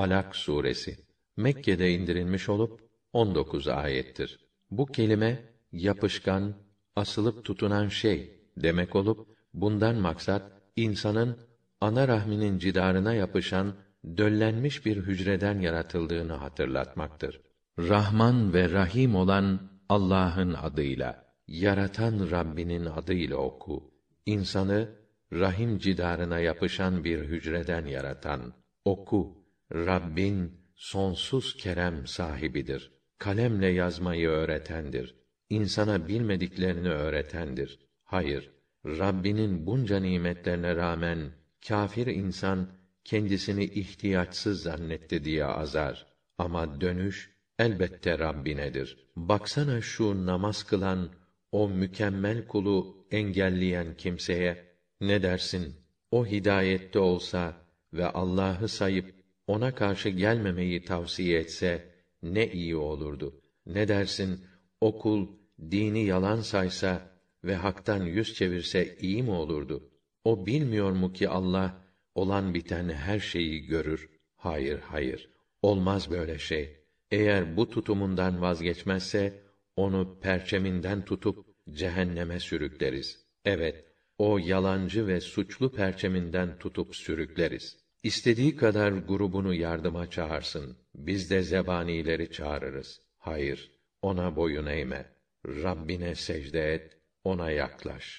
Alak suresi Mekke'de indirilmiş olup 19 ayettir. Bu kelime yapışkan, asılıp tutunan şey demek olup bundan maksat insanın ana rahminin cidarına yapışan döllenmiş bir hücreden yaratıldığını hatırlatmaktır. Rahman ve Rahim olan Allah'ın adıyla, yaratan Rabbinin adıyla oku. İnsanı rahim cidarına yapışan bir hücreden yaratan oku. Rabbin sonsuz kerem sahibidir. Kalemle yazmayı öğretendir. İnsana bilmediklerini öğretendir. Hayır, Rabbinin bunca nimetlerine rağmen kâfir insan kendisini ihtiyaçsız zannetti diye azar. Ama dönüş elbette Rabbinedir. Baksana şu namaz kılan o mükemmel kulu engelleyen kimseye ne dersin? O hidayette olsa ve Allah'ı sayıp ona karşı gelmemeyi tavsiye etse ne iyi olurdu. Ne dersin? O kul dini yalan saysa ve haktan yüz çevirse iyi mi olurdu? O bilmiyor mu ki Allah olan biten her şeyi görür? Hayır, hayır. Olmaz böyle şey. Eğer bu tutumundan vazgeçmezse onu perçeminden tutup cehenneme sürükleriz. Evet, o yalancı ve suçlu perçeminden tutup sürükleriz. İstediği kadar grubunu yardıma çağırsın. Biz de zebanileri çağırırız. Hayır, ona boyun eğme. Rabbine secde et, ona yaklaş.